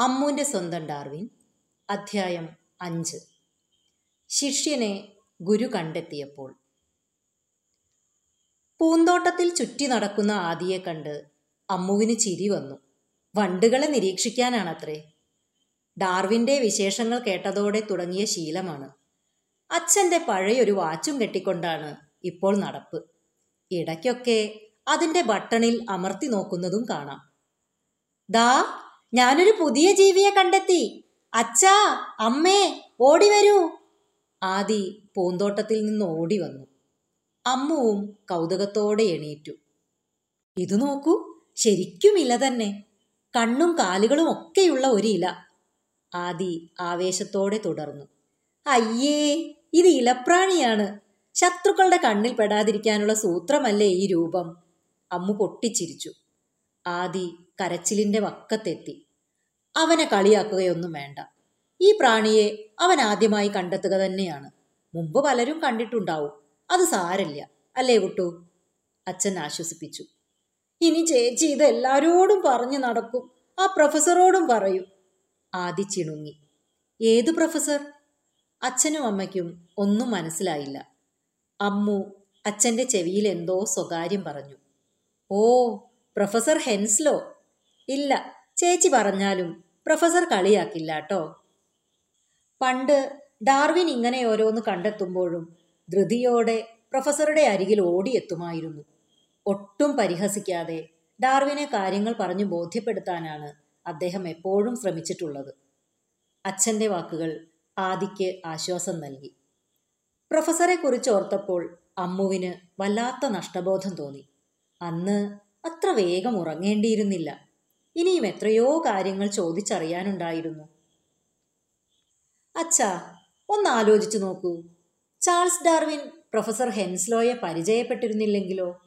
അമ്മൂന്റെ സ്വന്തം ഡാർവിൻ അധ്യായം അഞ്ച്. ശിഷ്യനെ ഗുരു കണ്ടെത്തിയപ്പോൾ. പൂന്തോട്ടത്തിൽ ചുറ്റി നടക്കുന്ന ആദിയെ കണ്ട് അമ്മുവിന് ചിരി വന്നു. വണ്ടുകളെ നിരീക്ഷിക്കാനാണത്രേ. ഡാർവിന്റെ വിശേഷങ്ങൾ കേട്ടതോടെ തുടങ്ങിയ ശീലമാണ്. അച്ഛന്റെ പഴയൊരു വാച്ചും കെട്ടിക്കൊണ്ടാണ് ഇപ്പോൾ നടപ്പ്. ഇടയ്ക്കൊക്കെ അതിന്റെ ബട്ടണിൽ അമർത്തി നോക്കുന്നതും കാണാം. ദാ ഞാനൊരു പുതിയ ജീവിയെ കണ്ടെത്തി. അച്ഛാ അമ്മേ ഓടി വരൂ. ആദി പൂന്തോട്ടത്തിൽ നിന്ന് ഓടി വന്നു. അമ്മുവും കൗതുകത്തോടെ എണീറ്റു. ഇത് നോക്കൂ ശരിക്കും ഇല തന്നെ. കണ്ണും കാലുകളും ഒക്കെയുള്ള ഒരു ഇല. ആദി ആവേശത്തോടെ തുടർന്നു. അയ്യേ ഇത് ഇലപ്രാണിയാണ്. ശത്രുക്കളുടെ കണ്ണിൽ പെടാതിരിക്കാനുള്ള സൂത്രമല്ലേ ഈ രൂപം? അമ്മു പൊട്ടിച്ചിരിച്ചു. ആദി കരച്ചിലിന്റെ വക്കത്തെത്തി. അവനെ കളിയാക്കുകയൊന്നും വേണ്ട. ഈ പ്രാണിയെ അവൻ ആദ്യമായി കണ്ടെത്തുക തന്നെയാണ്. മുമ്പ് പലരും കണ്ടിട്ടുണ്ടാവും. അത് സാരല്ല. അല്ലേ കുട്ടു? അച്ഛൻ ആശ്വസിപ്പിച്ചു. ഇനി ചേച്ചി ഇത് എല്ലാരോടും പറഞ്ഞു നടക്കും. ആ പ്രൊഫസറോടും പറയും. ആദി ചിണുങ്ങി. ഏത് പ്രൊഫസർ? അച്ഛനും അമ്മയ്ക്കും ഒന്നും മനസ്സിലായില്ല. അമ്മു അച്ഛന്റെ ചെവിയിൽ എന്തോ സ്വകാര്യം പറഞ്ഞു. ഓ പ്രൊഫസർ ഹെൻസ്ലോ? ഇല്ല. ചേച്ചി പറഞ്ഞാലും പ്രൊഫസർ കളിയാക്കില്ല കേട്ടോ പണ്ട് ഡാർവിൻ ഇങ്ങനെ ഓരോന്ന് കണ്ടെത്തുമ്പോഴും ധൃതിയോടെ പ്രൊഫസറുടെ അരികിൽ ഓടിയെത്തുമായിരുന്നു. ഒട്ടും പരിഹസിക്കാതെ ഡാർവിനെ കാര്യങ്ങൾ പറഞ്ഞു ബോധ്യപ്പെടുത്താനാണ് അദ്ദേഹം എപ്പോഴും ശ്രമിച്ചിട്ടുള്ളത്. അച്ഛന്റെ വാക്കുകൾ ആദിക്ക് ആശ്വാസം നൽകി. പ്രൊഫസറെ കുറിച്ച് ഓർത്തപ്പോൾ അമ്മുവിന് വല്ലാത്ത നഷ്ടബോധം തോന്നി. അന്ന് അത്ര വേഗം ഉറങ്ങേണ്ടിയിരുന്നില്ല. ഇനിയും എത്രയോ കാര്യങ്ങൾ ചോദിച്ചറിയാനുണ്ടായിരുന്നു. അച്ഛാ ഒന്ന് ആലോചിച്ചു നോക്കൂ. ചാൾസ് ഡാർവിൻ പ്രൊഫസർ ഹെൻസ്ലോയെ പരിചയപ്പെട്ടിരുന്നില്ലെങ്കിലോ?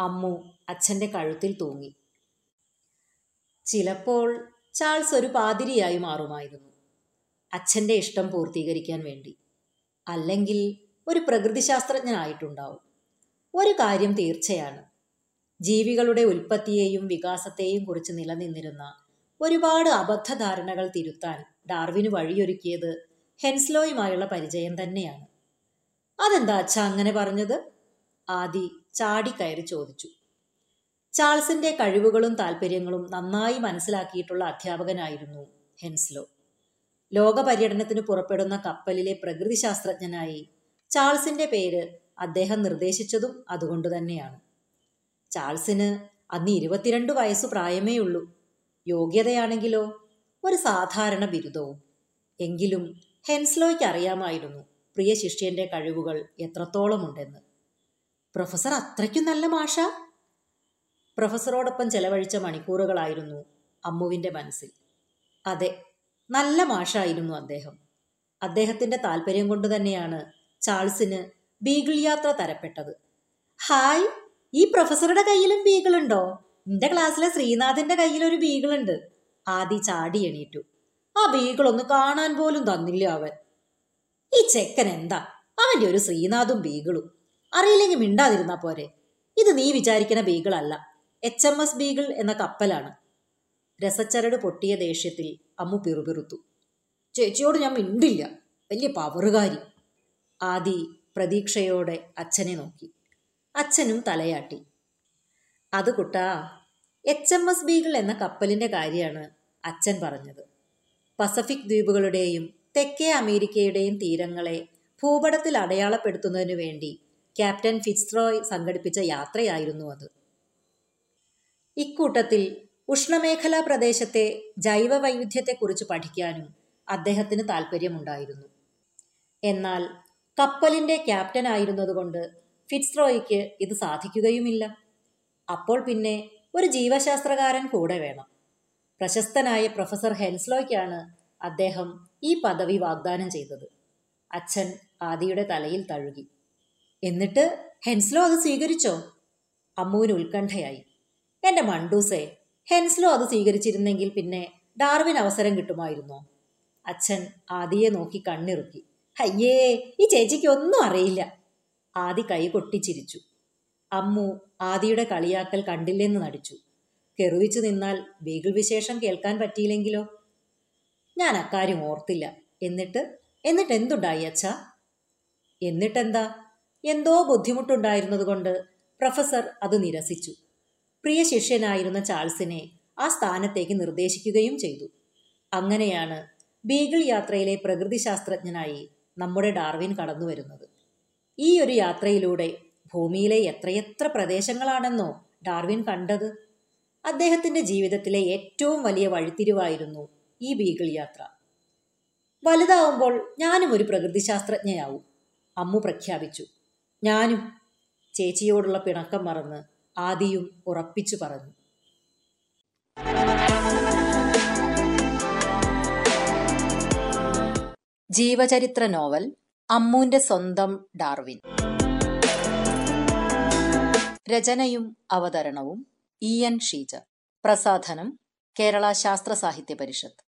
അമ്മു അച്ഛന്റെ കഴുത്തിൽ തൂങ്ങി. ചിലപ്പോൾ ചാൾസ് ഒരു പാതിരിയായി മാറുമായിരുന്നു. അച്ഛന്റെ ഇഷ്ടം പൂർത്തീകരിക്കാൻ വേണ്ടി. അല്ലെങ്കിൽ ഒരു പ്രകൃതിശാസ്ത്രജ്ഞനായിട്ടുണ്ടാവും. ഒരു കാര്യം തീർച്ചയാണ്. ജീവികളുടെ ഉൽപ്പത്തിയെയും വികാസത്തെയും കുറിച്ച് നിലനിന്നിരുന്ന ഒരുപാട് അബദ്ധധാരണകൾ തിരുത്താൻ ഡാർവിന് വഴിയൊരുക്കിയത് ഹെൻസ്ലോയുമായുള്ള പരിചയം തന്നെയാണ്. അതെന്താ അച്ഛ അങ്ങനെ പറഞ്ഞത്? ആദി ചാടിക്കയറി ചോദിച്ചു. ചാൾസിന്റെ കഴിവുകളും താല്പര്യങ്ങളും നന്നായി മനസ്സിലാക്കിയിട്ടുള്ള അധ്യാപകനായിരുന്നു ഹെൻസ്ലോ. ലോക പര്യടനത്തിന് പുറപ്പെടുന്ന കപ്പലിലെ പ്രകൃതിശാസ്ത്രജ്ഞനായി ചാൾസിന്റെ പേര് അദ്ദേഹം നിർദ്ദേശിച്ചതും അതുകൊണ്ട് തന്നെയാണ് ചാൾസിന് അന്ന് ഇരുപത്തിരണ്ട് വയസ്സു പ്രായമേ ഉള്ളൂ യോഗ്യതയാണെങ്കിലോ ഒരു സാധാരണ ബിരുദവും. എങ്കിലും ഹെൻസ്ലോയ്ക്ക് അറിയാമായിരുന്നു പ്രിയ ശിഷ്യന്റെ കഴിവുകൾ എത്രത്തോളമുണ്ടെന്ന്. പ്രൊഫസർ അത്രയ്ക്കും നല്ല മാഷ? പ്രൊഫസറോടൊപ്പം ചെലവഴിച്ച മണിക്കൂറുകളായിരുന്നു അമ്മുവിന്റെ മനസ്സിൽ. അതെ നല്ല മാഷായിരുന്നു അദ്ദേഹം. അദ്ദേഹത്തിന്റെ താല്പര്യം കൊണ്ട് തന്നെയാണ് ചാൾസിന് ബീഗിൾ യാത്ര തരപ്പെട്ടത്. ഹായ് ഈ പ്രൊഫസറുടെ കയ്യിലും ബീഗിളുണ്ടോ? എന്റെ ക്ലാസ്സിലെ ശ്രീനാഥിന്റെ കയ്യിൽ ഒരു ബീഗിളുണ്ട്. ആദി ചാടി എണീറ്റു. ആ ബീഗിളൊന്ന് കാണാൻ പോലും തന്നില്ല അവൻ. ഈ ചെക്കൻ എന്താ? അവന്റെ ഒരു ശ്രീനാഥും ബീഗിളും. അറിയില്ലെങ്കിൽ മിണ്ടാതിരുന്നാ പോരെ. ഇത് നീ വിചാരിക്കുന്ന ബീഗിളല്ല. എച്ച് എം എസ് ബീഗിൾ എന്ന കപ്പലാണ്. രസച്ചരട് പൊട്ടിയ ദേഷ്യത്തിൽ അമ്മു പിറുപിറുത്തു. ചേച്ചിയോട് ഞാൻ മിണ്ടില്ല. വലിയ പവറുകാരി. ആദി പ്രതീക്ഷയോടെ അച്ഛനെ നോക്കി. അച്ഛനും തലയാട്ടി. അത് കുട്ടാ എച്ച് എം എസ് ബീഗിൾ എന്ന കപ്പലിന്റെ കാര്യമാണ് അച്ഛൻ പറഞ്ഞത്. പസഫിക് ദ്വീപുകളുടെയും തെക്കേ അമേരിക്കയുടെയും തീരങ്ങളെ ഭൂപടത്തിൽ അടയാളപ്പെടുത്തുന്നതിനു വേണ്ടി ക്യാപ്റ്റൻ ഫിറ്റ്സ്റോയ് സംഘടിപ്പിച്ച യാത്രയായിരുന്നു അത്. ഇക്കൂട്ടത്തിൽ ഉഷ്ണമേഖലാ പ്രദേശത്തെ ജൈവ വൈവിധ്യത്തെക്കുറിച്ച് പഠിക്കാനും അദ്ദേഹത്തിന് താല്പര്യമുണ്ടായിരുന്നു എന്നാൽ കപ്പലിന്റെ ക്യാപ്റ്റൻ ഫിറ്റ്സ്റോയ്ക്ക് ഇത് സാധിക്കുകയുമില്ല. അപ്പോൾ പിന്നെ ഒരു ജീവശാസ്ത്രകാരൻ കൂടെ വേണം. പ്രശസ്തനായ പ്രൊഫസർ ഹെൻസ്ലോയ്ക്കാണ് അദ്ദേഹം ഈ പദവി വാഗ്ദാനം ചെയ്തത്. അച്ഛൻ ആദിയുടെ തലയിൽ തഴുകി. എന്നിട്ട് ഹെൻസ്ലോ അത് സ്വീകരിച്ചോ? അമ്മുവിന് ഉത്കണ്ഠയായി. എന്റെ മണ്ടൂസേ ഹെൻസ്ലോ അത് സ്വീകരിച്ചിരുന്നെങ്കിൽ പിന്നെ ഡാർവിൻ അവസരം കിട്ടുമായിരുന്നോ? അച്ഛൻ ആദിയെ നോക്കി കണ്ണിറുക്കി. അയ്യേ ഈ ചേച്ചിക്ക് ഒന്നും അറിയില്ല. ആദി കൈ കൊട്ടിച്ചിരിച്ചു. അമ്മു ആദിയുടെ കളിയാക്കൽ കണ്ടില്ലെന്ന് നടിച്ചു. കെറുവിച്ചു നിന്നാൽ ബീഗിൾ വിശേഷം കേൾക്കാൻ പറ്റിയില്ലെങ്കിലോ? ഞാൻ അക്കാര്യം ഓർത്തില്ല. എന്നിട്ട്? എന്നിട്ട് എന്തുണ്ടായി അച്ഛ? എന്നിട്ടെന്താ? എന്തോ ബുദ്ധിമുട്ടുണ്ടായിരുന്നതുകൊണ്ട് പ്രൊഫസർ അത് നിരസിച്ചു. പ്രിയ ശിഷ്യനായിരുന്ന ചാൾസിനെ ആ സ്ഥാനത്തേക്ക് നിർദ്ദേശിക്കുകയും ചെയ്തു. അങ്ങനെയാണ് ബീഗിൾ യാത്രയിലെ പ്രകൃതിശാസ്ത്രജ്ഞനായി നമ്മുടെ ഡാർവിൻ കടന്നു വരുന്നത് ഈ ഒരു യാത്രയിലൂടെ ഭൂമിയിലെ എത്രയെത്ര പ്രദേശങ്ങളാണെന്നോ ഡാർവിൻ കണ്ടത്? അദ്ദേഹത്തിന്റെ ജീവിതത്തിലെ ഏറ്റവും വലിയ വഴിത്തിരിവായിരുന്നു ഈ ബീഗിൾ യാത്ര. വലുതാവുമ്പോൾ ഞാനും ഒരു പ്രകൃതി ശാസ്ത്രജ്ഞയാവും അമ്മു പ്രഖ്യാപിച്ചു. ഞാനും. ചേച്ചിയോടുള്ള പിണക്കം മറന്ന് ആദിയും ഉറപ്പിച്ചു പറഞ്ഞു. ജീവചരിത്ര നോവൽ അമ്മുവിന്റെ സ്വന്തം ഡാർവിൻ. രചനയും അവതരണവും ഇ എൻ ഷീജ പ്രസാധനം കേരള ശാസ്ത്ര സാഹിത്യ പരിഷത്ത്.